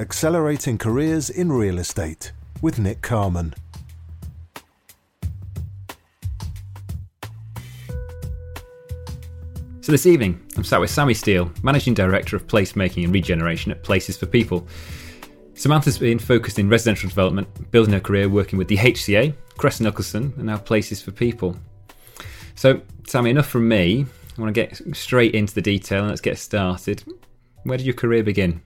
Accelerating Careers in Real Estate with Nick Carman. So this evening, I'm sat with Sammy Steele, Managing Director of Placemaking and Regeneration at Places for People. Samantha's been focused in residential development, building her career working with the HCA, Crest Nicholson, and now Places for People. So, Sammy, enough from me. I want to get straight into the detail and let's get started. Where did your career begin?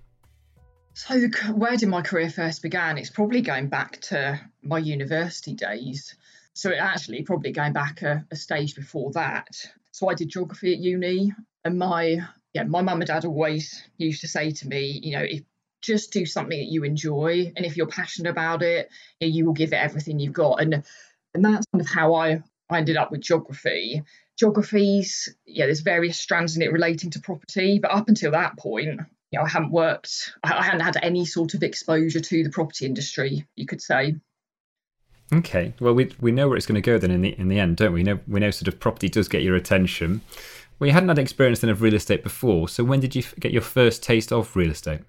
So, where did my career first begin? It's probably going back to my university days. So, it actually probably going back a, a stage before that. So, I did geography at uni, and my yeah, my mum and dad always used to say to me, you know, if just do something that you enjoy and if you're passionate about it you will give it everything you've got and and that's kind of how i I ended up with geography geographies yeah there's various strands in it relating to property but up until that point you know i hadn't worked i hadn't had any sort of exposure to the property industry you could say. Okay well we we know where it's going to go then in the in the end don't we, we know we know sort of property does get your attention. Well you hadn't had experience then of real estate before so when did you get your first taste of real estate?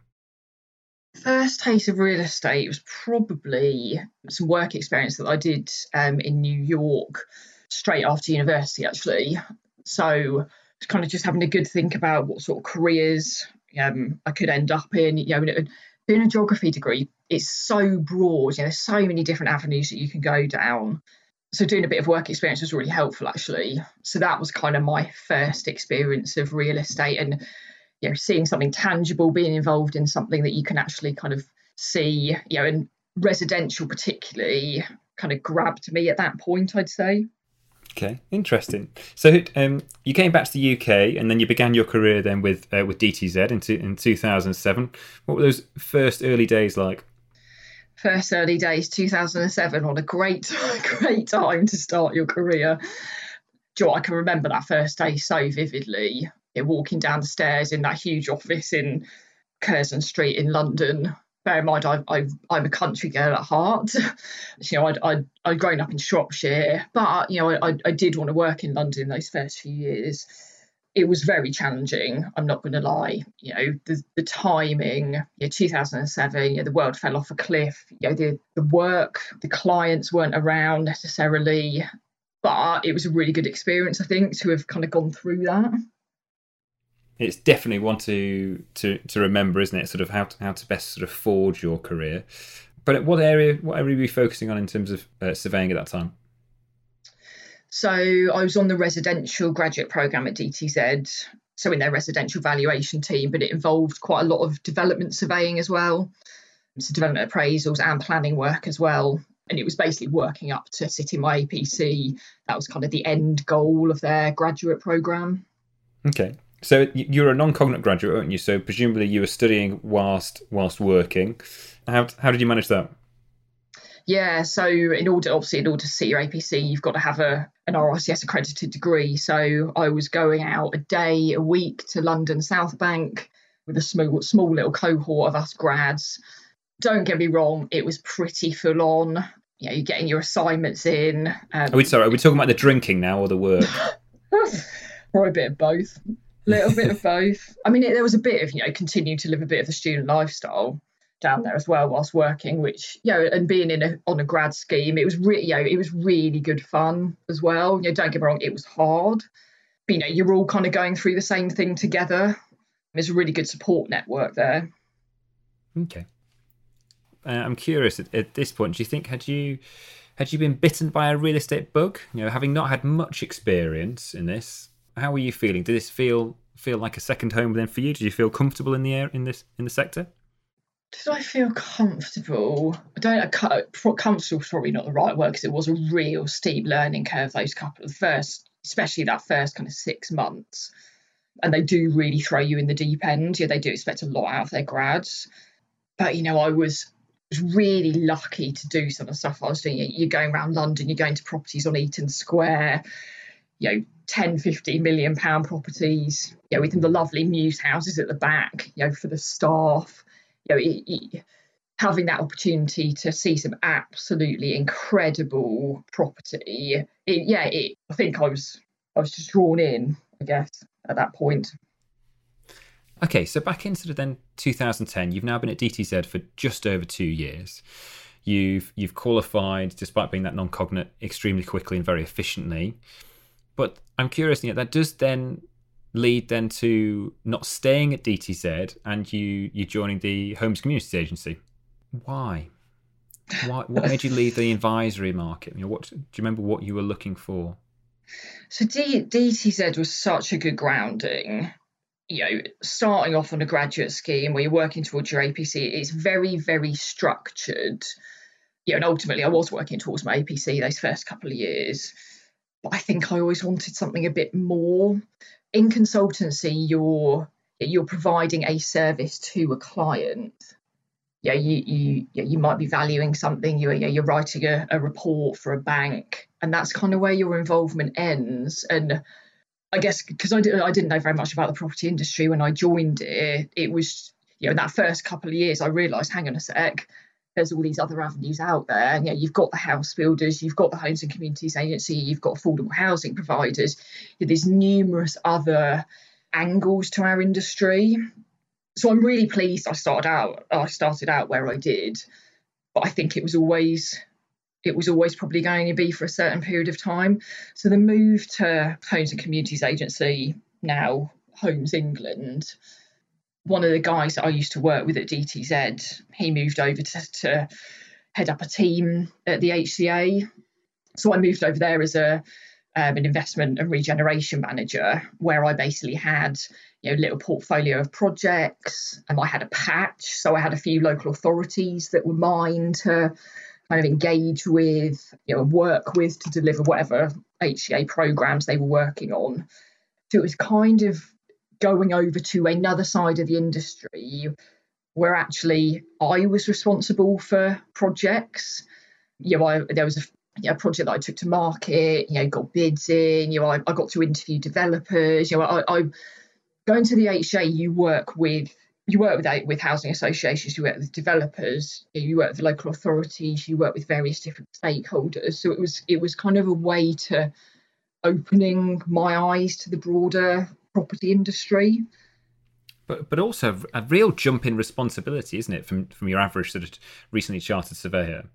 First taste of real estate was probably some work experience that I did um, in New York straight after university, actually. So kind of just having a good think about what sort of careers um, I could end up in. You know, doing a geography degree, it's so broad. You know, so many different avenues that you can go down. So doing a bit of work experience was really helpful, actually. So that was kind of my first experience of real estate and you know seeing something tangible being involved in something that you can actually kind of see you know and residential particularly kind of grabbed me at that point i'd say okay interesting. So um, you came back to the uk and then you began your career then with uh, with dtz in, two, in 2007 what were those first early days like? First early days 2007 what a great great time to start your career. Joe, I can remember that first day so vividly. You know, walking down the stairs in that huge office in Curzon Street in London. Bear in mind, I, I, I'm a country girl at heart. you know, I'd, I'd, I'd grown up in Shropshire, but, you know, I, I did want to work in London those first few years. It was very challenging, I'm not going to lie. You know, the, the timing, you know, 2007, you know, the world fell off a cliff. You know, the, the work, the clients weren't around necessarily, but it was a really good experience, I think, to have kind of gone through that it's definitely one to to to remember, isn't it? Sort of how to, how to best sort of forge your career. But what area what area were you focusing on in terms of uh, surveying at that time? So I was on the residential graduate program at DTZ, so in their residential valuation team, but it involved quite a lot of development surveying as well, so development appraisals and planning work as well. And it was basically working up to sitting my APC. That was kind of the end goal of their graduate program. Okay. So you're a non-cognate graduate, aren't you? So presumably you were studying whilst whilst working. How how did you manage that? Yeah, so in order, obviously, in order to see your APC, you've got to have a an RICS accredited degree. So I was going out a day a week to London South Bank with a small small little cohort of us grads. Don't get me wrong, it was pretty full on. You know, you're getting your assignments in. Um, are we sorry? Are we talking about the drinking now or the work? or a bit of both little bit of both. I mean, it, there was a bit of you know continuing to live a bit of the student lifestyle down there as well whilst working, which you know, and being in a on a grad scheme, it was really you know it was really good fun as well. You know, don't get me wrong, it was hard. But, you know, you're all kind of going through the same thing together. There's a really good support network there. Okay. Uh, I'm curious at, at this point. Do you think had you had you been bitten by a real estate bug? You know, having not had much experience in this, how were you feeling? Did this feel feel like a second home then for you? Did you feel comfortable in the air in this in the sector? Did I feel comfortable? I don't. Uh, uh, comfortable is probably not the right word because it was a real steep learning curve. Those couple of first, especially that first kind of six months, and they do really throw you in the deep end. Yeah, they do expect a lot out of their grads. But you know, I was was really lucky to do some of the stuff I was doing. You're going around London, you're going to properties on Eaton Square, you know 10 15 million pound properties you know with the lovely mews houses at the back you know for the staff you know it, it, having that opportunity to see some absolutely incredible property it, yeah i think i was i was just drawn in i guess at that point Okay, so back in sort of then 2010, you've now been at DTZ for just over two years. You've you've qualified despite being that non-cognate extremely quickly and very efficiently. But I'm curious, you know, that does then lead then to not staying at DTZ and you you joining the Homes Communities Agency. Why? Why, what made you leave the advisory market? You know, what do you remember what you were looking for? So D, DTZ was such a good grounding. You know, starting off on a graduate scheme where you're working towards your APC, it's very, very structured. You know, and ultimately I was working towards my APC those first couple of years. But I think I always wanted something a bit more. In consultancy, you're you're providing a service to a client yeah, you you you might be valuing something. You yeah, you're writing a, a report for a bank, and that's kind of where your involvement ends. And I guess because I, did, I didn't know very much about the property industry when I joined it, it was you know that first couple of years I realised, hang on a sec, there's all these other avenues out there. And yeah, you've got the house builders, you've got the Homes and Communities Agency, you've got affordable housing providers. There's numerous other angles to our industry so I'm really pleased I started out I started out where I did, but I think it was always it was always probably going to be for a certain period of time. So the move to Homes and Communities Agency, now Homes England, one of the guys that I used to work with at DTZ, he moved over to, to head up a team at the HCA. So I moved over there as a um, an investment and regeneration manager, where I basically had you know little portfolio of projects, and I had a patch, so I had a few local authorities that were mine to kind of engage with, you know, work with to deliver whatever HCA programs they were working on. So it was kind of going over to another side of the industry where actually I was responsible for projects. You know, I, there was a you know, project that I took to market, you know, got bids in, you know, I, I got to interview developers, you know, I, I going to the HA, you work with you work with with housing associations, you work with developers, you work with local authorities, you work with various different stakeholders. So it was it was kind of a way to opening my eyes to the broader property industry. But but also a real jump in responsibility, isn't it, from from your average sort of recently chartered surveyor?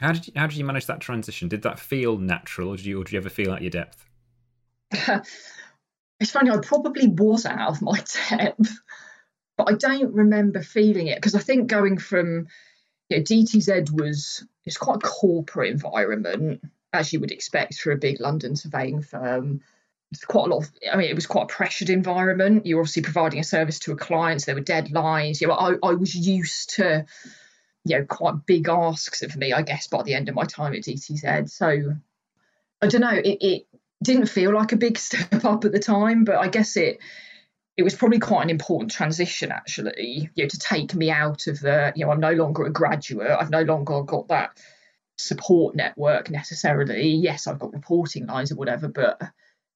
How did you, how did you manage that transition? Did that feel natural, or did you, or did you ever feel at your depth? it's funny. I probably was out of my depth, but I don't remember feeling it because I think going from you know, DTZ was it's quite a corporate environment as you would expect for a big London surveying firm. Quite a lot of, I mean, it was quite a pressured environment. You're obviously providing a service to a client, so there were deadlines. You know, I, I was used to you know quite big asks of me, I guess, by the end of my time at DTZ. So I don't know, it, it didn't feel like a big step up at the time, but I guess it it was probably quite an important transition actually, you know, to take me out of the, you know, I'm no longer a graduate, I've no longer got that support network necessarily. Yes, I've got reporting lines or whatever, but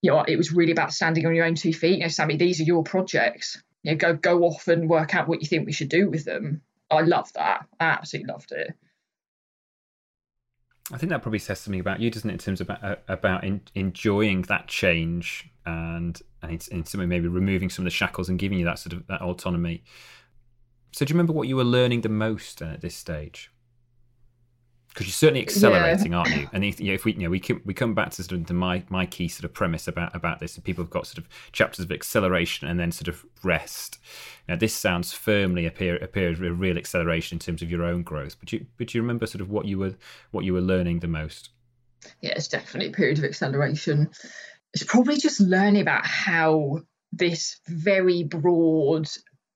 you know, it was really about standing on your own two feet. You know, Sammy, these are your projects. You know, go go off and work out what you think we should do with them. I love that. I absolutely loved it. I think that probably says something about you, doesn't it, in terms of about, uh, about in, enjoying that change and and in, in some way maybe removing some of the shackles and giving you that sort of that autonomy. So, do you remember what you were learning the most at this stage? Because you're certainly accelerating, yeah. aren't you? And if, you know, if we, you know, we come, we come back to sort of my my key sort of premise about about this, and people have got sort of chapters of acceleration and then sort of rest. Now, this sounds firmly a period, a period of real acceleration in terms of your own growth. But you, but you remember sort of what you were what you were learning the most? Yeah, it's definitely a period of acceleration. It's probably just learning about how this very broad,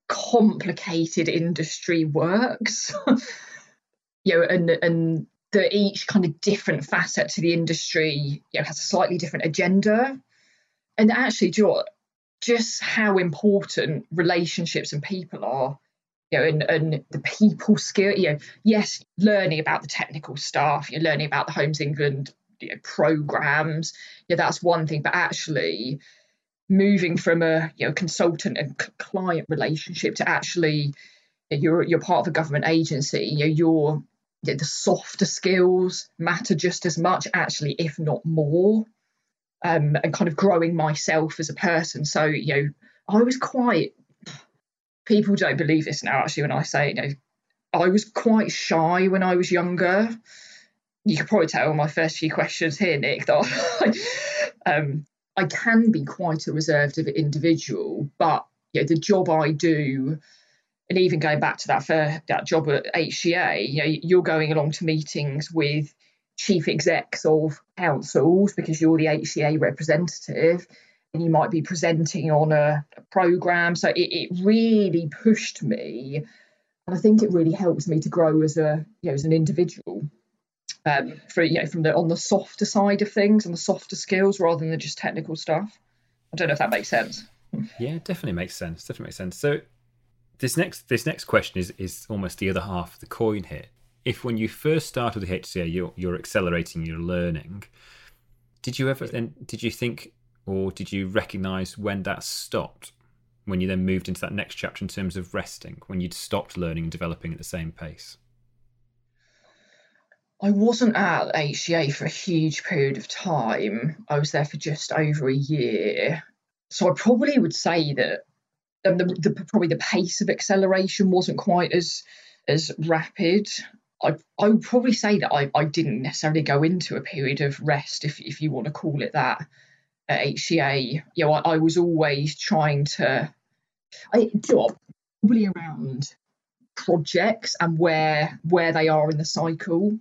complicated industry works. you know, and and that each kind of different facet to the industry, you know, has a slightly different agenda. And actually, do you know just how important relationships and people are, you know, and, and the people skill, you know, yes, learning about the technical stuff, you're learning about the Homes England you know, programs, yeah, that's one thing, but actually moving from a you know consultant and client relationship to actually you're you're part of a government agency, you know, you're the softer skills matter just as much, actually, if not more. Um, and kind of growing myself as a person. So, you know, I was quite, people don't believe this now, actually, when I say, you know, I was quite shy when I was younger. You could probably tell my first few questions here, Nick, that I, um, I can be quite a reserved individual, but you know, the job I do, and even going back to that for that job at HCA, you know, you're going along to meetings with chief execs of councils because you're the HCA representative and you might be presenting on a, a program. So it, it really pushed me. And I think it really helps me to grow as a you know as an individual. Um, for you know from the on the softer side of things and the softer skills rather than the just technical stuff. I don't know if that makes sense. Yeah, definitely makes sense. Definitely makes sense. So this next this next question is is almost the other half of the coin here if when you first started the HCA, you're, you're accelerating your learning, did you ever then did you think or did you recognize when that stopped? When you then moved into that next chapter in terms of resting, when you'd stopped learning and developing at the same pace? I wasn't at HCA for a huge period of time. I was there for just over a year. So I probably would say that Um, the, the, probably the pace of acceleration wasn't quite as as rapid. I, I would probably say that I, I didn't necessarily go into a period of rest, if, if you want to call it that, at HCA. You know, I, I was always trying to, I probably around projects and where where they are in the cycle.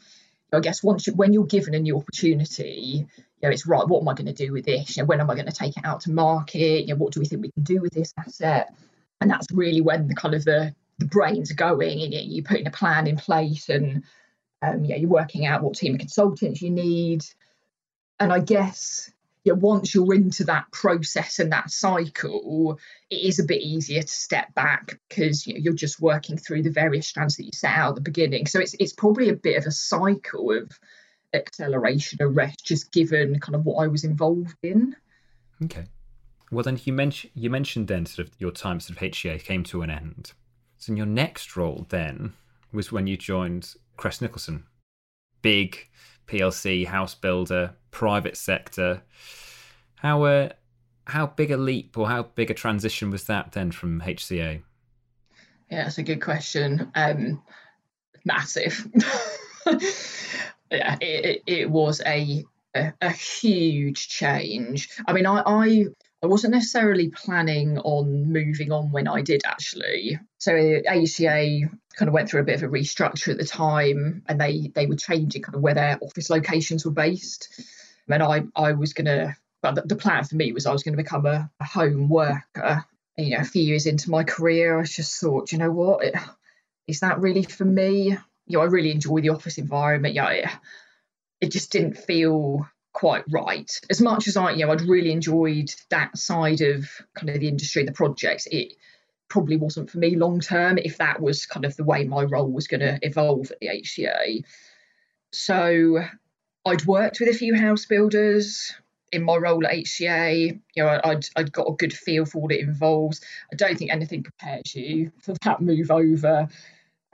I guess once you, when you're given a new opportunity, you know, it's right. What am I going to do with this? You know, when am I going to take it out to market? You know, what do we think we can do with this asset? And that's really when the kind of the the brain's going and you're putting a plan in place and um, yeah, you're working out what team of consultants you need. And I guess yeah, once you're into that process and that cycle, it is a bit easier to step back because you know, you're just working through the various strands that you set out at the beginning. So it's it's probably a bit of a cycle of acceleration and rest, just given kind of what I was involved in. Okay. Well, then you mentioned you mentioned then sort of your time sort of HCA came to an end. So your next role then was when you joined Crest Nicholson, big PLC house builder, private sector. How uh, how big a leap or how big a transition was that then from HCA? Yeah, that's a good question. Um, massive. it, it, was a, a, a huge change. I mean, I, I I wasn't necessarily planning on moving on when I did actually. So HCA kind of went through a bit of a restructure at the time, and they they were changing kind of where their office locations were based. And I I was gonna, but the, the plan for me was I was going to become a, a home worker. And, you know, a few years into my career, I just thought, you know what, it, is that really for me? You know, I really enjoy the office environment. Yeah, it, it just didn't feel quite right. As much as I, you know, I'd really enjoyed that side of kind of the industry, the projects, it probably wasn't for me long term if that was kind of the way my role was going to evolve at the HCA. So I'd worked with a few house builders in my role at HCA. You know, I'd, I'd got a good feel for what it involves. I don't think anything prepares you for that move over.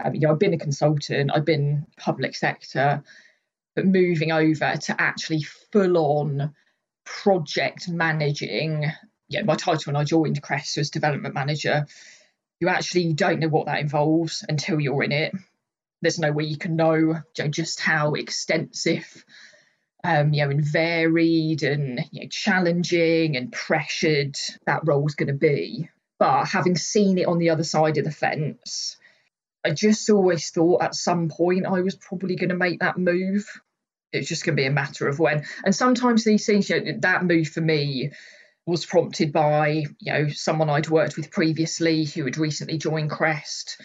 Um, you know, I've been a consultant, I've been public sector, but moving over to actually full on project managing. Yeah, my title when I joined Crest was development manager. You actually don't know what that involves until you're in it. There's no way you can know, you know just how extensive, um, you know, and varied and you know, challenging and pressured that role is going to be. But having seen it on the other side of the fence, I just always thought at some point I was probably going to make that move. It's just going to be a matter of when. And sometimes these things, you know, that move for me was prompted by, you know, someone I'd worked with previously who had recently joined Crest,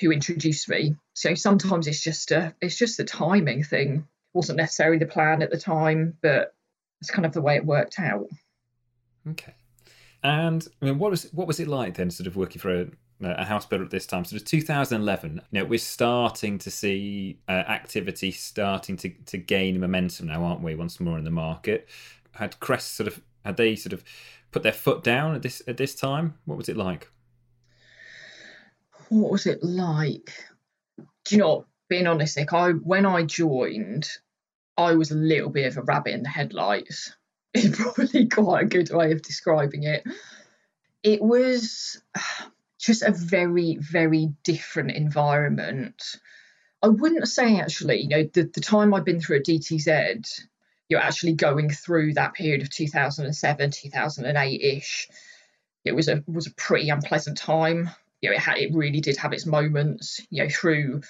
who introduced me. So sometimes it's just a, it's just a timing thing. It wasn't necessarily the plan at the time, but it's kind of the way it worked out. Okay. And I mean, what was what was it like then, sort of working for a a house builder at this time. So, 2011. You know, we're starting to see uh, activity starting to to gain momentum now, aren't we? Once more in the market. Had Crest sort of had they sort of put their foot down at this at this time? What was it like? What was it like? Do you know? Being honest, Nick, I when I joined, I was a little bit of a rabbit in the headlights. It's probably quite a good way of describing it. It was just a very, very different environment. I wouldn't say actually, you know, the, the time I've been through at DTZ, you're actually going through that period of 2007, 2008 ish. It was a was a pretty unpleasant time. You know, it had it really did have its moments. You know, through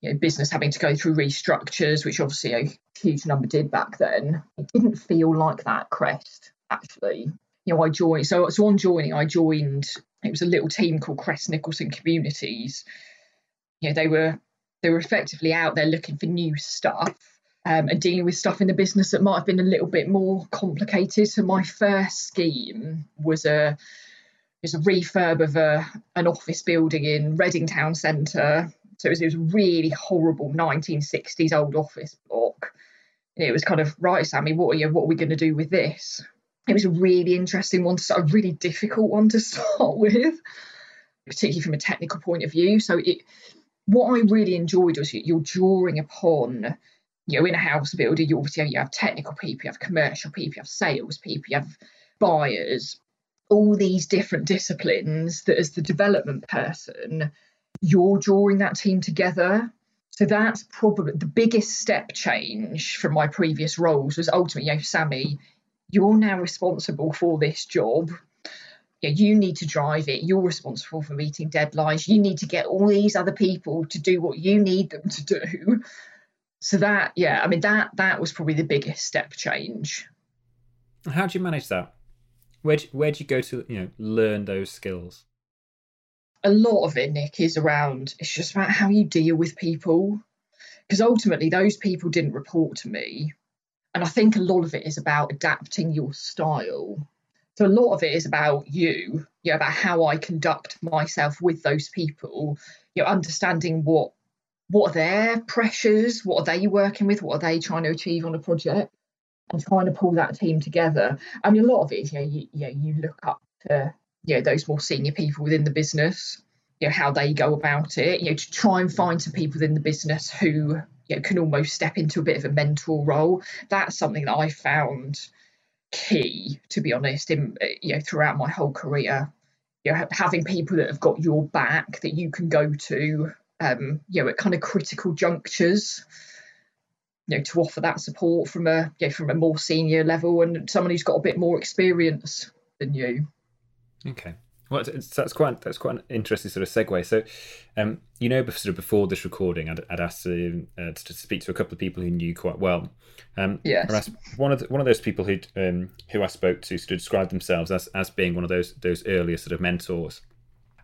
you know business having to go through restructures, which obviously a huge number did back then. It didn't feel like that Crest actually. You know, I joined so so on joining, I joined. It was a little team called Crest Nicholson Communities. You know, they were they were effectively out there looking for new stuff um, and dealing with stuff in the business that might have been a little bit more complicated. So my first scheme was a was a refurb of a an office building in Reading Town Centre. So it was, it was a really horrible 1960s old office block. And it was kind of right, Sammy. What are you? What are we going to do with this? It was a really interesting one start, a really difficult one to start with, particularly from a technical point of view. So it what I really enjoyed was you're drawing upon, you know, in a house builder, you obviously have, you have technical people, you have commercial people, you have sales people, you have buyers, all these different disciplines that as the development person, you're drawing that team together. So that's probably the biggest step change from my previous roles was ultimately, you know, Sammy, you're now responsible for this job yeah, you need to drive it. You're responsible for meeting deadlines. You need to get all these other people to do what you need them to do. So that, yeah, I mean that that was probably the biggest step change. How do you manage that? Where do, where do you go to, you know, learn those skills? A lot of it, Nick, is around. It's just about how you deal with people, because ultimately those people didn't report to me, and I think a lot of it is about adapting your style so a lot of it is about you, you know, about how I conduct myself with those people, you know, understanding what what are their pressures, what are they working with, what are they trying to achieve on a project, and trying to pull that team together. I mean, a lot of it is, you know, you, you, know, you look up to, you know, those more senior people within the business, you know, how they go about it, you know, to try and find some people within the business who, you know, can almost step into a bit of a mentor role. That's something that I found key, to be honest, in you know throughout my whole career. You know, having people that have got your back that you can go to, um, you know, at kind of critical junctures, you know, to offer that support from a you know, from a more senior level and someone who's got a bit more experience than you. Okay. Well, that's quite that's quite an interesting sort of segue. So, um, you know, sort of before this recording, I'd, I'd asked to, uh, to speak to a couple of people who knew quite well. Um, yes. One of the, one of those people who um, who I spoke to sort of described themselves as as being one of those those earlier sort of mentors,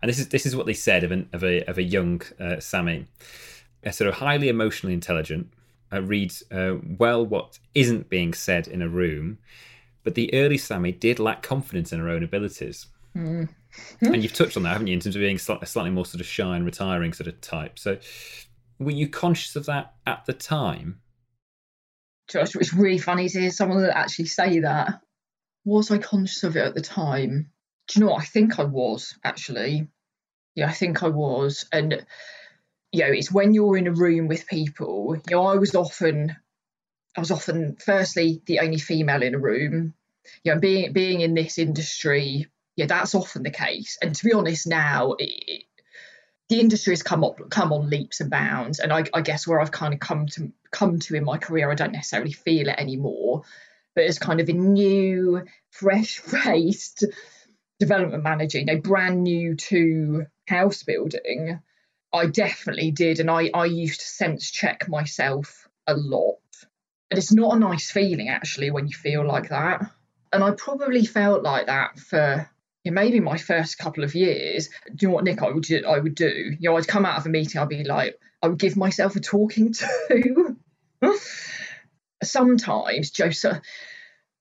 and this is this is what they said of an of a of a young uh, Sammy, a sort of highly emotionally intelligent, uh, reads uh, well what isn't being said in a room, but the early Sammy did lack confidence in her own abilities. Mm. Hmm? and you've touched on that, haven't you, in terms of being a slightly more sort of shy and retiring sort of type. So, were you conscious of that at the time? Josh, it's really funny to hear someone that actually say that. Was I conscious of it at the time? Do you know what? I think I was actually. Yeah, I think I was. And, you know, it's when you're in a room with people, you know, I was often, I was often, firstly, the only female in a room. You know, being being in this industry, yeah, that's often the case. And to be honest, now it, the industry has come up come on leaps and bounds, and I, I, guess where I've kind of come to come to in my career, I don't necessarily feel it anymore. But as kind of a new, fresh-faced development manager, you know, brand new to house building, I definitely did, and I I used to sense check myself a lot. And it's not a nice feeling actually when you feel like that. And I probably felt like that for maybe my first couple of years, do you know what, Nick, I would I would do? You know, I'd come out of a meeting, I'd be like, I would give myself a talking to. Sometimes, Joseph,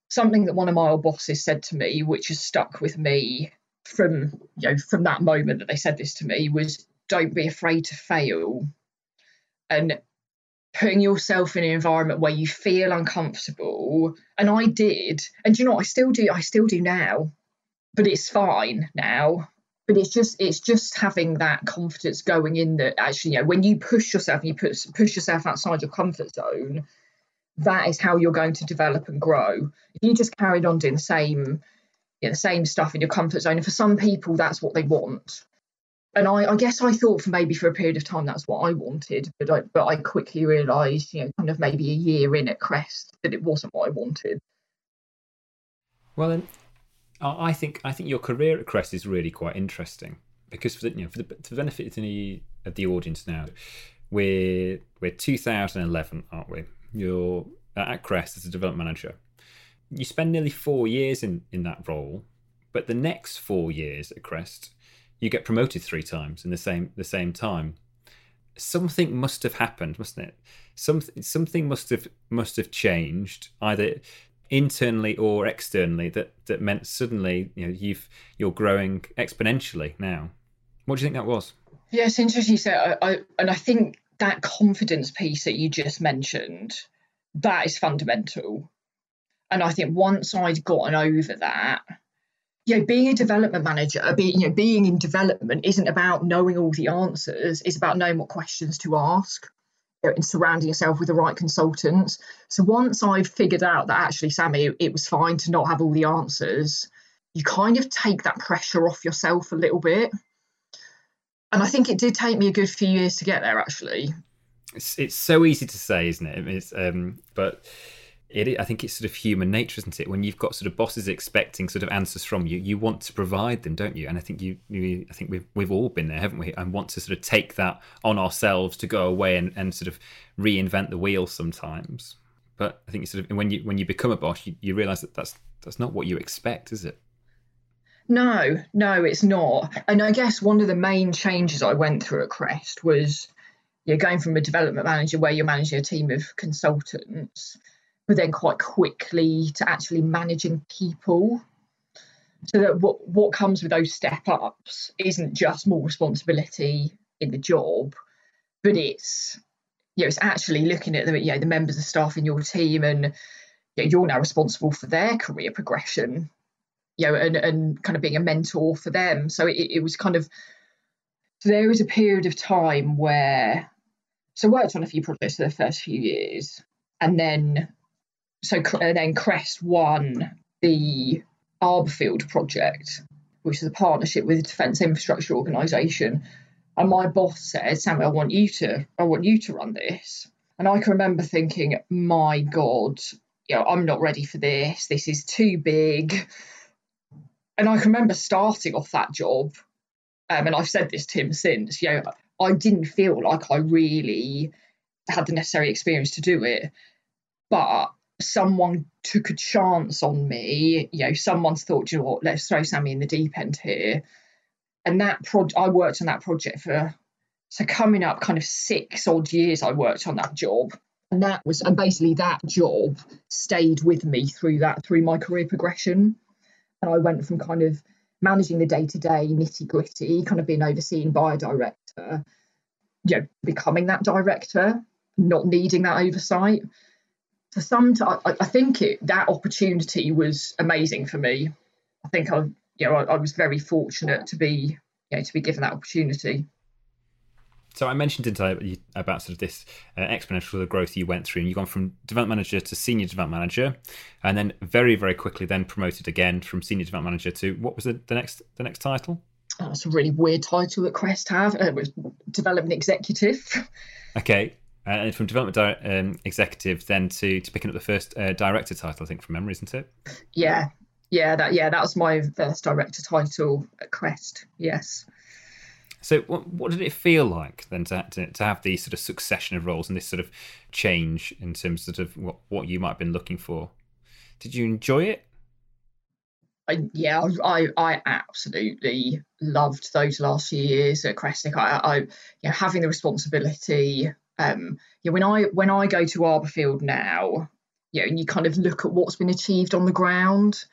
something that one of my old bosses said to me, which has stuck with me from you know from that moment that they said this to me, was don't be afraid to fail, and putting yourself in an environment where you feel uncomfortable. And I did, and you know, I still do. I still do now but it's fine now. But it's just it's just having that confidence going in that actually you know when you push yourself you push push yourself outside your comfort zone that is how you're going to develop and grow. If you just carried on doing the same you know, the same stuff in your comfort zone and for some people that's what they want. And I, I, guess I thought for maybe for a period of time that's what I wanted, but I but I quickly realised, you know, kind of maybe a year in at Crest that it wasn't what I wanted. Well, then, I think I think your career at Crest is really quite interesting because for the, you know for the, for the benefit of the, of the audience now, we're we're 2011, aren't we? You're at Crest as a development manager. You spend nearly four years in in that role, but the next four years at Crest you get promoted three times in the same the same time. Something must have happened, mustn't it? Some something must have must have changed either internally or externally that that meant suddenly you know you've you're growing exponentially now. What do you think that was? Yeah, it's interesting say, I, I, and I think that confidence piece that you just mentioned that is fundamental. And I think once I'd gotten over that, you know, being a development manager, being you know, being in development isn't about knowing all the answers. It's about knowing what questions to ask and surrounding yourself with the right consultants. So once I've figured out that actually, Sammy, it, it was fine to not have all the answers, you kind of take that pressure off yourself a little bit. And I think it did take me a good few years to get there. Actually, it's it's so easy to say, isn't it? It's um, but it, I think it's sort of human nature, isn't it? When you've got sort of bosses expecting sort of answers from you, you want to provide them, don't you? And I think you, you I think we've we've all been there, haven't we? And want to sort of take that on ourselves to go away and, and sort of reinvent the wheel sometimes. But I think sort of when you when you become a boss, you, you realise that that's that's not what you expect, is it? No, no, it's not. And I guess one of the main changes I went through at Crest was you're going from a development manager where you're managing a team of consultants but then quite quickly to actually managing people. So that what what comes with those step ups isn't just more responsibility in the job, but it's you know, it's actually looking at the you know the members of staff in your team and you know, you're now responsible for their career progression, you know, and, and kind of being a mentor for them. So it, it was kind of so there was a period of time where so I worked on a few projects for the first few years and then so and then Crest won the Arborfield project, which is a partnership with the Defence Infrastructure Organisation. And my boss said, Sammy, I want you to, I want you to run this. And I can remember thinking, my God, you know, I'm not ready for this. This is too big. And I can remember starting off that job, um, and I've said this to him since, you know, I didn't feel like I really had the necessary experience to do it. But someone took a chance on me, you know, someone's thought, you know what, let's throw Sammy in the deep end here. And that project, I worked on that project for, so coming up kind of six odd years, I worked on that job. And that was, and basically that job stayed with me through that, through my career progression. And I went from kind of managing the day to day nitty gritty, kind of being overseen by a director, you know, becoming that director, not needing that oversight for some time, I, I think it, that opportunity was amazing for me. I think I, you know, I, I was very fortunate to be, you know, to be given that opportunity. So I mentioned didn't about sort of this uh, exponential growth you went through, and you've gone from development manager to senior development manager, and then very very quickly then promoted again from senior development manager to what was the, the next the next title? Oh, that's a really weird title that Crest have. Uh, it was development executive. Okay, and from development di- um, executive then to, to picking up the first uh, director title, I think from memory, isn't it? Yeah, yeah, that yeah, that was my first director title at Crest. Yes. So, what, what did it feel like then to, to, to have these sort of succession of roles and this sort of change in terms of, sort of what, what you might have been looking for? Did you enjoy it? I, yeah, I, I absolutely loved those last few years at Crestic. I, I, you know, having the responsibility um, yeah, when I when I go to Arborfield now, yeah, and you kind of look at what's been achieved on the ground,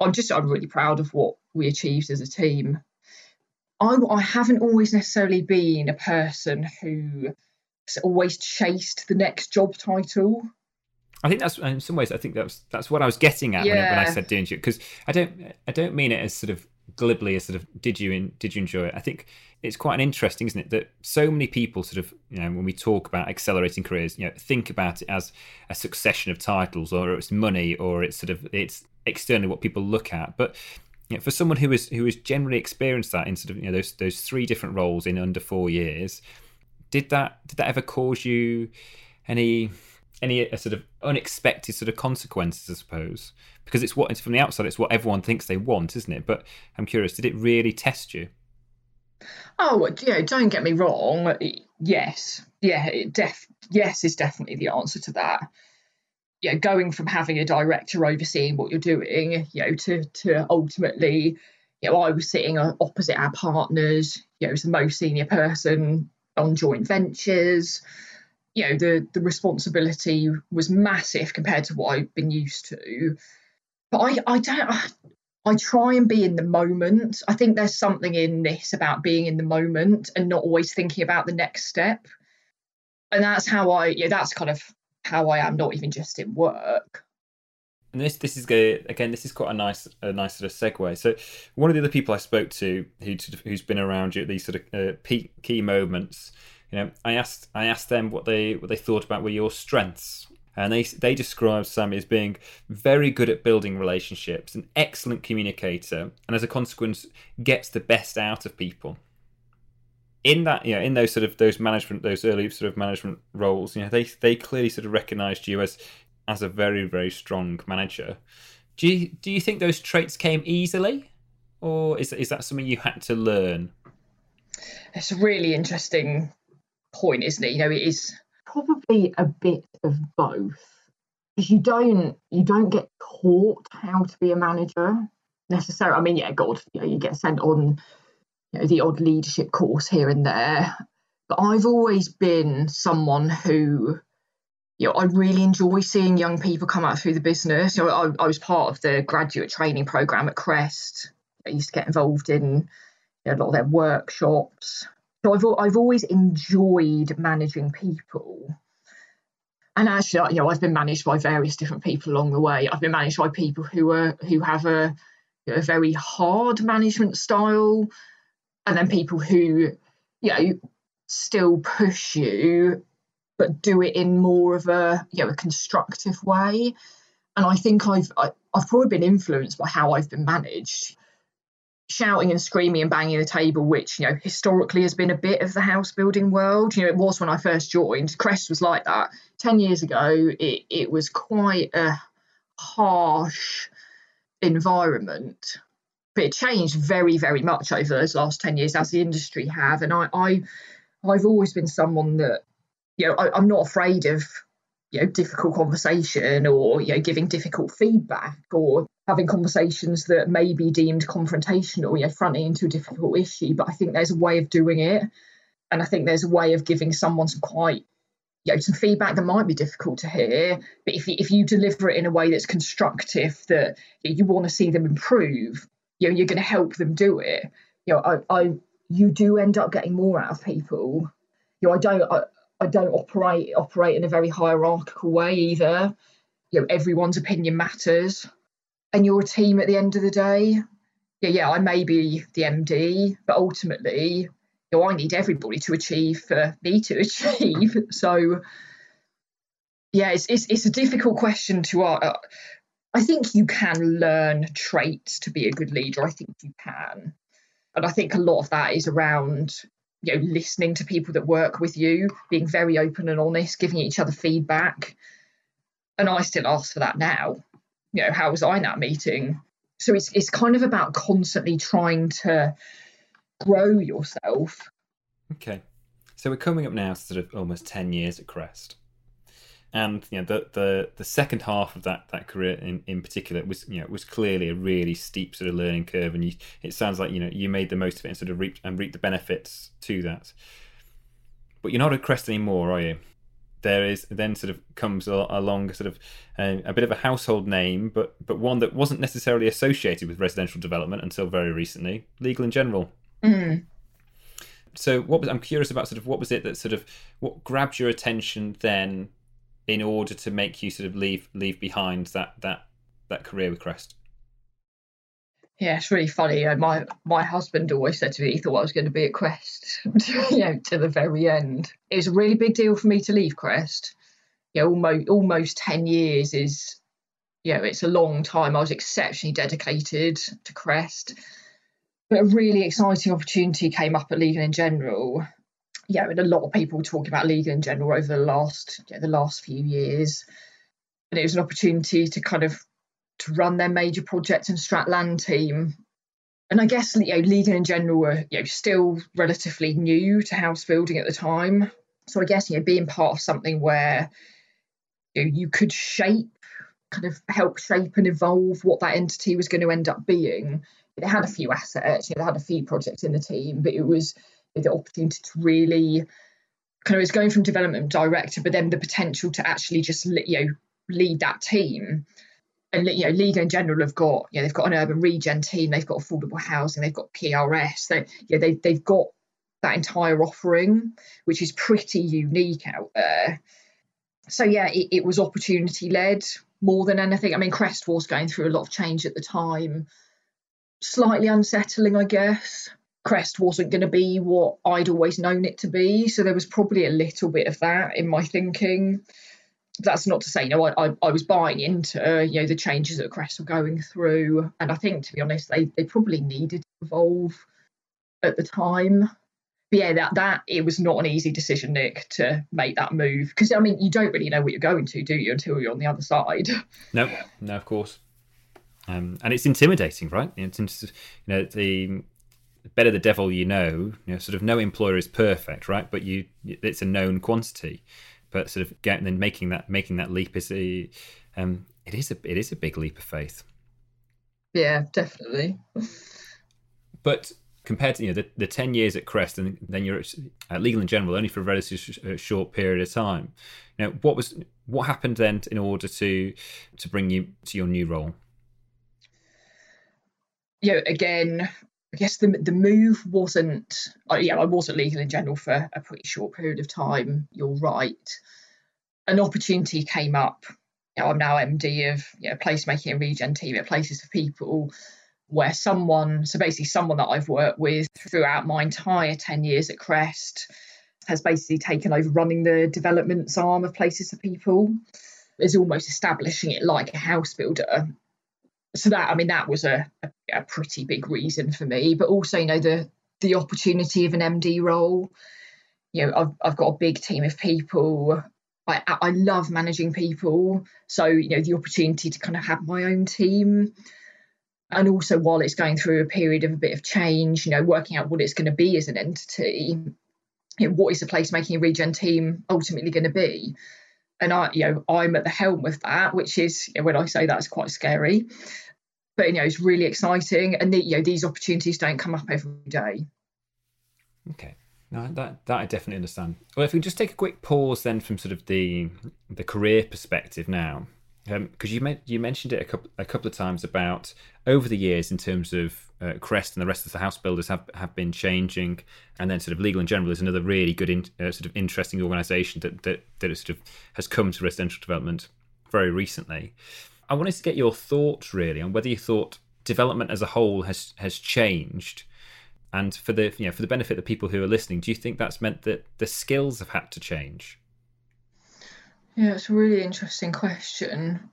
I'm just I'm really proud of what we achieved as a team. I, I haven't always necessarily been a person who always chased the next job title. I think that's in some ways. I think that's that's what I was getting at yeah. when, I, when I said doing it because I don't I don't mean it as sort of glibly as sort of did you in, did you enjoy it? I think it's quite an interesting, isn't it, that so many people sort of you know when we talk about accelerating careers, you know, think about it as a succession of titles, or it's money, or it's sort of it's externally what people look at, but Yeah, for someone who has who has generally experienced that in sort of you know those those three different roles in under four years, did that did that ever cause you any any sort of unexpected sort of consequences? I suppose because it's what it's from the outside, it's what everyone thinks they want, isn't it? But I'm curious, did it really test you? Oh, yeah, don't get me wrong. Yes, yeah, def yes is definitely the answer to that. Yeah, going from having a director overseeing what you're doing, you know, to to ultimately, you know, I was sitting opposite our partners, you know, as the most senior person on joint ventures. You know, the the responsibility was massive compared to what I've been used to. But I, I don't I try and be in the moment. I think there's something in this about being in the moment and not always thinking about the next step. And that's how I, yeah, that's kind of how I am, not even just in work. And this, this is good. Again, this is quite a nice, a nice sort of segue. So, one of the other people I spoke to, who who's been around you at these sort of uh, peak, key moments, you know, I asked, I asked them what they, what they thought about were your strengths and they they describe Sammy as being very good at building relationships, an excellent communicator, and as a consequence, gets the best out of people. In that, you know, in those sort of those management, those early sort of management roles, you know, they they clearly sort of recognised you as as a very very strong manager. Do you do you think those traits came easily, or is is that something you had to learn? It's a really interesting point, isn't it? You know, it is probably a bit of both. Because you don't you don't get taught how to be a manager necessarily. I mean, yeah, God, you, know, you get sent on you know, the odd leadership course here and there. But I've always been someone who, you know, I really enjoy seeing young people come out through the business. You know, I, I was part of the graduate training program at Crest. I used to get involved in you know, a lot of their workshops. So I've I've always enjoyed managing people. And actually, you know, I've been managed by various different people along the way. I've been managed by people who are who have a, a very hard management style, and then people who, you know, still push you, but do it in more of a you know a constructive way. And I think I've I, have i have probably been influenced by how I've been managed shouting and screaming and banging the table, which you know historically has been a bit of the house building world. You know, it was when I first joined. Crest was like that. Ten years ago, it it was quite a harsh environment, but it changed very very much over those last ten years as the industry have. And I, I I've always been someone that you know I, I'm not afraid of you know difficult conversation or you know giving difficult feedback or having conversations that may be deemed confrontational, you know, fronting into a difficult issue. But I think there's a way of doing it. And I think there's a way of giving someone some quite, you know, some feedback that might be difficult to hear. But if you, if you deliver it in a way that's constructive, that you want to see them improve, you know, you're going to help them do it. You know, I, I, you do end up getting more out of people. You know, I don't, I, I don't operate operate in a very hierarchical way either. You know, everyone's opinion matters and you're a team at the end of the day. Yeah, yeah, I may be the MD, but ultimately, you know, I need everybody to achieve for me to achieve. So, yeah, it's it's, it's a difficult question to ask. Uh, I think you can learn traits to be a good leader. I think you can, and I think a lot of that is around you know listening to people that work with you, being very open and honest, giving each other feedback. And I still ask for that now you know, how was I in that meeting? So it's it's kind of about constantly trying to grow yourself. Okay. So we're coming up now to sort of almost ten years at Crest. And you know the, the the second half of that, that career in, in particular was you know was clearly a really steep sort of learning curve, and you, it sounds like you know you made the most of it and sort of reap and reap the benefits to that. But you're not at Crest anymore, are you? There is then sort of comes along sort of a, uh, a, bit of a household name, but but one that wasn't necessarily associated with residential development until very recently, Legal and General. Mm. So what was I'm curious about sort of what was it that sort of what grabbed your attention then in order to make you sort of leave leave behind that that that career with Crest? Yeah, it's really funny. Uh, my my husband always said to me he thought I was going to be at Crest, you know, to the very end. It was a really big deal for me to leave Crest. You know, almost almost ten years is you know, it's a long time. I was exceptionally dedicated to Crest. But a really exciting opportunity came up at Legal and General. Yeah, and a lot of people talking about Legal and General over the last you know, the last few years. And it was an opportunity to kind of to run their major project and strat land team. And I guess you know, Legal and General were you know, still relatively new to house building at the time. So I guess you know being part of something where you, know, you could shape kind of help shape and evolve what that entity was going to end up being. They had a few assets, They had a few projects in the team, but it was the opportunity to really kind of was going from development director, but then the potential to actually just you know lead that team. And you know, Legal and General have got you know they've got an urban regen team, they've got affordable housing, they've got PRS, you know, they they've got that entire offering, which is pretty unique out there. So yeah, it, it was opportunity led more than anything. I mean, Crest was going through a lot of change at the time, slightly unsettling, I guess. Crest wasn't going to be what I'd always known it to be, so there was probably a little bit of that in my thinking. That's not to say, you know, I, I, I was buying into, you know, the changes that Crest were going through, and I think, to be honest, they they probably needed to evolve at the time but yeah, that that it was not an easy decision, Nick, to make that move because I mean you don't really know what you're going to, do you, until you're on the other side. No, no, of course. Um, and it's intimidating, right? It's you know the better the devil you know. You know, sort of no employer is perfect, right? But you, it's a known quantity. But sort of getting and making that making that leap is a, um, it is a it is a big leap of faith. Yeah, definitely. But compared to you know the, the 10 years at crest and then you're at legal and general only for a relatively sh- short period of time you know what was what happened then in order to to bring you to your new role yeah again i guess the the move wasn't uh, yeah i wasn't legal and general for a pretty short period of time you're right. An opportunity came up. You know, i'm now md of you know, placemaking and regen team at places for people where someone, so basically someone that I've worked with throughout my entire 10 years at Crest, has basically taken over running the developments arm of Places for People, is almost establishing it like a house builder. So that, I mean, that was a, a, a pretty big reason for me, but also, you know, the the opportunity of an MD role. You know, I've I've got a big team of people. I I love managing people, so you know, the opportunity to kind of have my own team and also while it's going through a period of a bit of change, you know, working out what it's going to be as an entity, you know, what is the placemaking regen team ultimately going to be? And I, you know, I'm at the helm with that, which is you know, when I say that's quite scary, but you know, it's really exciting, and the, you know, these opportunities don't come up every day. Okay. No, that that I definitely understand. Well, if we just take a quick pause then from sort of the the career perspective now, because um, you you mentioned it a couple a couple of times about over the years in terms of uh, Crest and the rest of the house builders have have been changing, and then sort of Legal and General is another really good in, uh, sort of interesting organisation that that that sort of has come to residential development very recently. I wanted to get your thoughts really on whether you thought development as a whole has has changed, and for the you know for the benefit of people who are listening, do you think that's meant that the skills have had to change? Yeah, it's a really interesting question.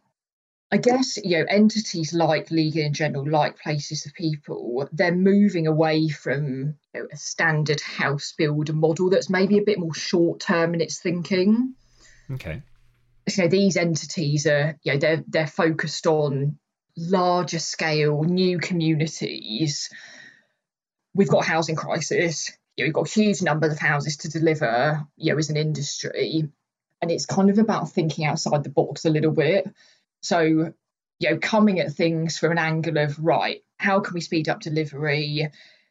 I guess you know entities like Legal and General, like Places for People, they're moving away from you know, a standard house builder model that's maybe a bit more short term in its thinking. Okay. So you know, these entities are you know they're they're focused on larger scale new communities. We've got a housing crisis. You know, we've got huge numbers of houses to deliver. You know, as an industry, and it's kind of about thinking outside the box a little bit. So, you know, coming at things from an angle of right, how can we speed up delivery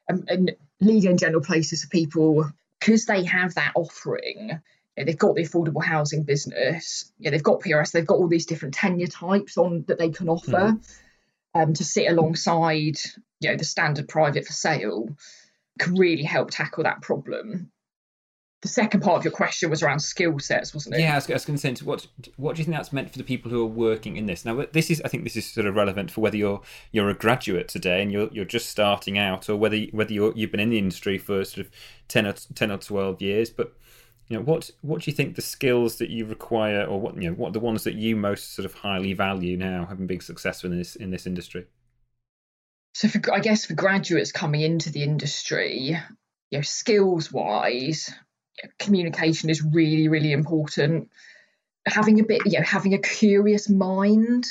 and, and legal and general places for people because they have that offering. You know, they've got the affordable housing business. You know, they've got PRS. They've got all these different tenure types on that they can offer mm. um, to sit alongside. You know, the standard private for sale can really help tackle that problem the second part of your question was around skill sets, wasn't it? Yeah, I was, was going to say, what what do you think that's meant for the people who are working in this? Now, this is, I think, this is sort of relevant for whether you're you're a graduate today and you're you're just starting out, or whether whether you're you've been in the industry for sort of ten or ten or twelve years. But You know, what what do you think the skills that you require, or what you know, what are the ones that you most sort of highly value now, having been successful in this in this industry? So, for, I guess for graduates coming into the industry, you know, skills wise, communication is really really important. Having a bit, you know, having a curious mind,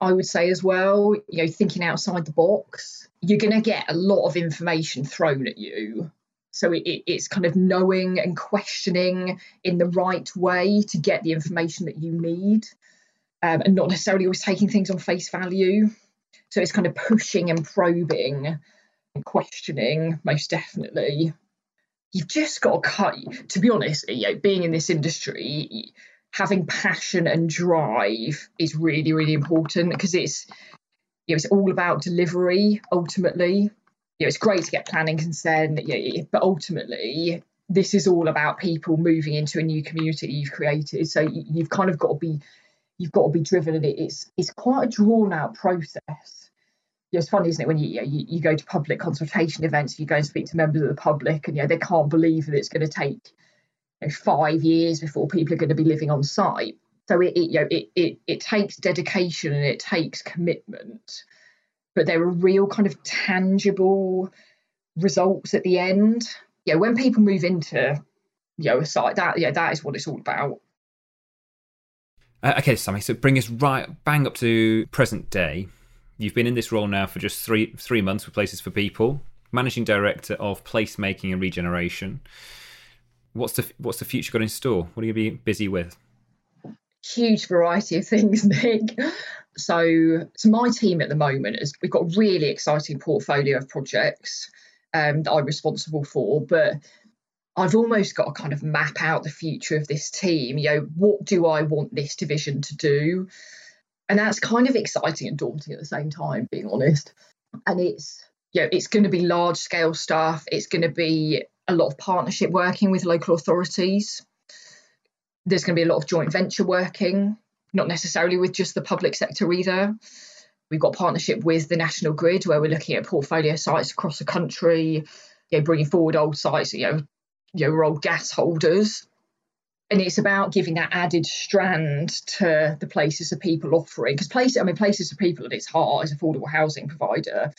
I would say as well. You know, thinking outside the box. You're going to get a lot of information thrown at you so it, it, it's kind of knowing and questioning in the right way to get the information that you need um, and not necessarily always taking things on face value. So it's kind of pushing and probing and questioning, most definitely. You've just got to cut, to be honest, you know, being in this industry, having passion and drive is really, really important because it's, you know, it's all about delivery ultimately you know, it's great to get planning consent, but ultimately, this is all about people moving into a new community you've created. So you've kind of got to be, you've got to be driven, and it's it's quite a drawn out process. It's funny, isn't it, when you, you you go to public consultation events, you go and speak to members of the public, and you know they can't believe that it's going to take you know, five years before people are going to be living on site. So it, it you know it, it it takes dedication and it takes commitment but there are real kind of tangible results at the end. Yeah, when people move into you know a site, that yeah, that is what it's all about. Uh, okay, Sammy. So bring us right bang up to present day. You've been in this role now for just three three months with Places for People, managing director of placemaking and regeneration. What's the what's the future got in store? What are you going to be busy with? Huge variety of things, Nick. So, so my team at the moment is we've got a really exciting portfolio of projects um, that I'm responsible for, but I've almost got to kind of map out the future of this team. You know, what do I want this division to do? And that's kind of exciting and daunting at the same time, being honest. And it's you know, it's going to be large scale stuff. It's going to be a lot of partnership working with local authorities. There's going to be a lot of joint venture working not necessarily with just the public sector either. We've got partnership with the National Grid where we're looking at portfolio sites across the country, you know, bringing forward old sites, you know, you know, old gas holders. And it's about giving that added strand to the places for people offering. Because places, I mean, places for people at its heart is affordable housing provider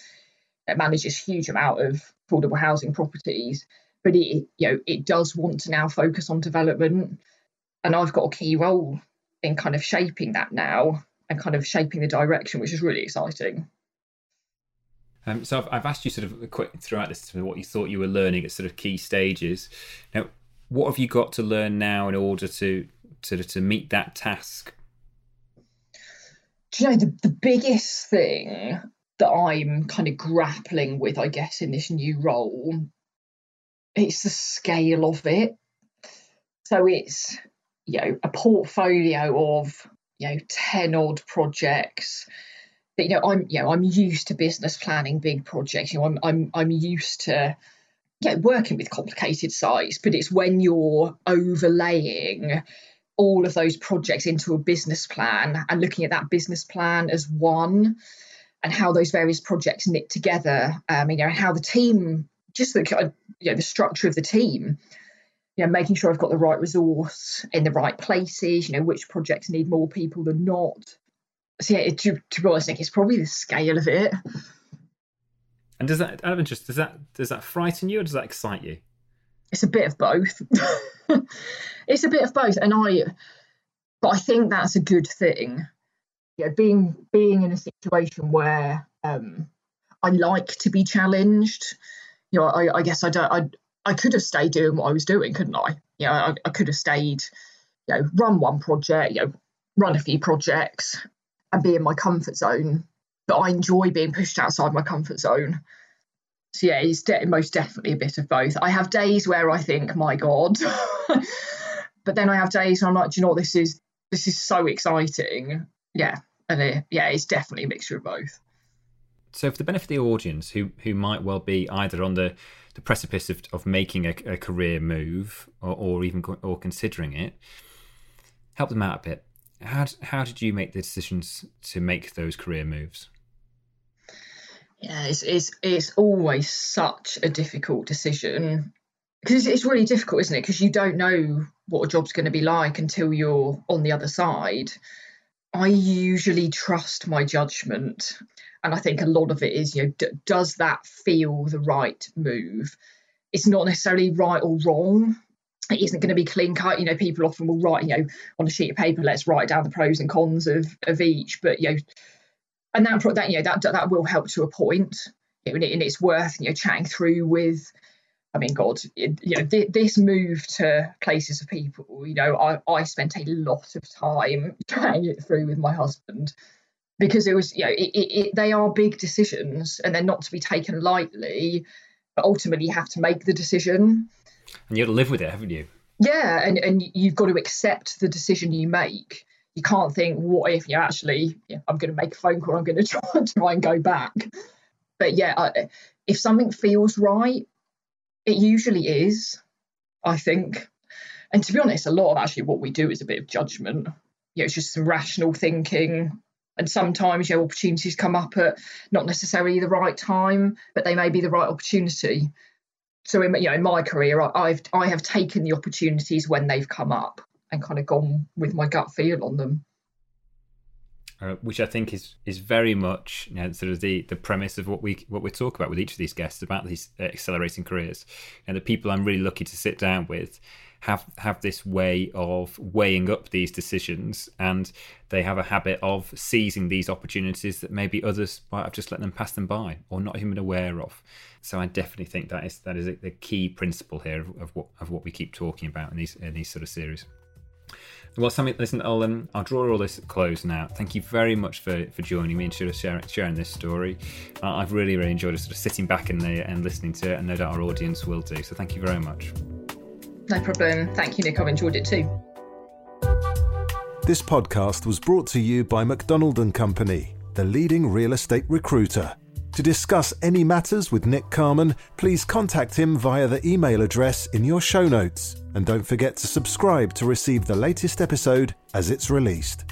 that manages huge amount of affordable housing properties. But it, you know, it does want to now focus on development. And I've got a key role in kind of shaping that now and kind of shaping the direction, which is really exciting. Um, so I've, I've, asked you sort of quick throughout this what you thought you were learning at sort of key stages. Now, what have you got to learn now in order to of to meet that task? Do you know the, the biggest thing that I'm kind of grappling with, I guess, in this new role, it's the scale of it. So it's you know a portfolio of you know 10 odd projects that you know i'm you know i'm used to business planning big projects you know i'm i'm, I'm used to yeah, working with complicated sites but it's when you're overlaying all of those projects into a business plan and looking at that business plan as one and how those various projects knit together um, you know and how the team just the you know the structure of the team you know, making sure I've got the right resource in the right places, you know, which projects need more people than not. So yeah, to, to be honest, Nick, it's probably the scale of it. And does that, out of interest, does that does that frighten you or does that excite you? It's a bit of both. it's a bit of both, and I, but I think that's a good thing. You know, being being in a situation where um, I like to be challenged. You know, I, I guess I don't. I, I could have stayed doing what I was doing, couldn't I? You know, I, I could have stayed, you know, run one project, you know, run a few projects and be in my comfort zone. But I enjoy being pushed outside my comfort zone. So yeah, it's de- most definitely a bit of both. I have days where I think, my God, but then I have days where I'm like, you know what, this is this is so exciting. Yeah, and it, yeah, it's definitely a mixture of both. So, for the benefit of the audience who who might well be either on the the precipice of, of making a, a career move or, or even or considering it, help them out a bit. How how did you make the decisions to make those career moves? Yeah, it's it's it's always such a difficult decision. because it's really difficult, isn't it? Because you don't know what a job's going to be like until you're on the other side. I usually trust my judgment. And I think a lot of it is, you know, d- does that feel the right move? It's not necessarily right or wrong. It isn't going to be clean cut. You know, people often will write, you know, on a sheet of paper, let's write down the pros and cons of of each. But you know, and that that you know that that will help to a point. You know, and it's worth you know chatting through with I mean, God, you know, th- this move to places for people, you know, I, I spent a lot of time chatting it through with my husband because it was, you know, it, it, it, they are big decisions and they're not to be taken lightly, but ultimately you have to make the decision. And you have to live with it, haven't you? Yeah, and, and you've got to accept the decision you make. You can't think, what if you actually, I'm going to make a phone call, I'm going to try, try and go back. But yeah, I, if something feels right, it usually is, I think. And to be honest, a lot of actually what we do is a bit of judgment. You know, it's just some rational thinking. And sometimes your know, opportunities come up at not necessarily the right time, but they may be the right opportunity. So in you know in my career, I've I have taken the opportunities when they've come up and kind of gone with my gut feel on them. Uh, which I think is is very much you know, sort of the, the premise of what we what we talk about with each of these guests about these accelerating careers. And the people I'm really lucky to sit down with have have this way of weighing up these decisions, and they have a habit of seizing these opportunities that maybe others might have just let them pass them by or not even aware of. So I definitely think that is that is the key principle here of, of what of what we keep talking about in these in these sort of series. Well, Sammy, listen, I'll um, I'll draw all this close now. Thank you very much for, for joining me and sort of sharing, sharing this story. Uh, I've really really enjoyed sort of sitting back in there and listening to it, and no doubt our audience will do. So thank you very much. No problem. Thank you, Nick. I've enjoyed it too. This podcast was brought to you by McDonald and Company, the leading real estate recruiter. To discuss any matters with Nick Carman, please contact him via the email address in your show notes. And don't forget to subscribe to receive the latest episode as it's released.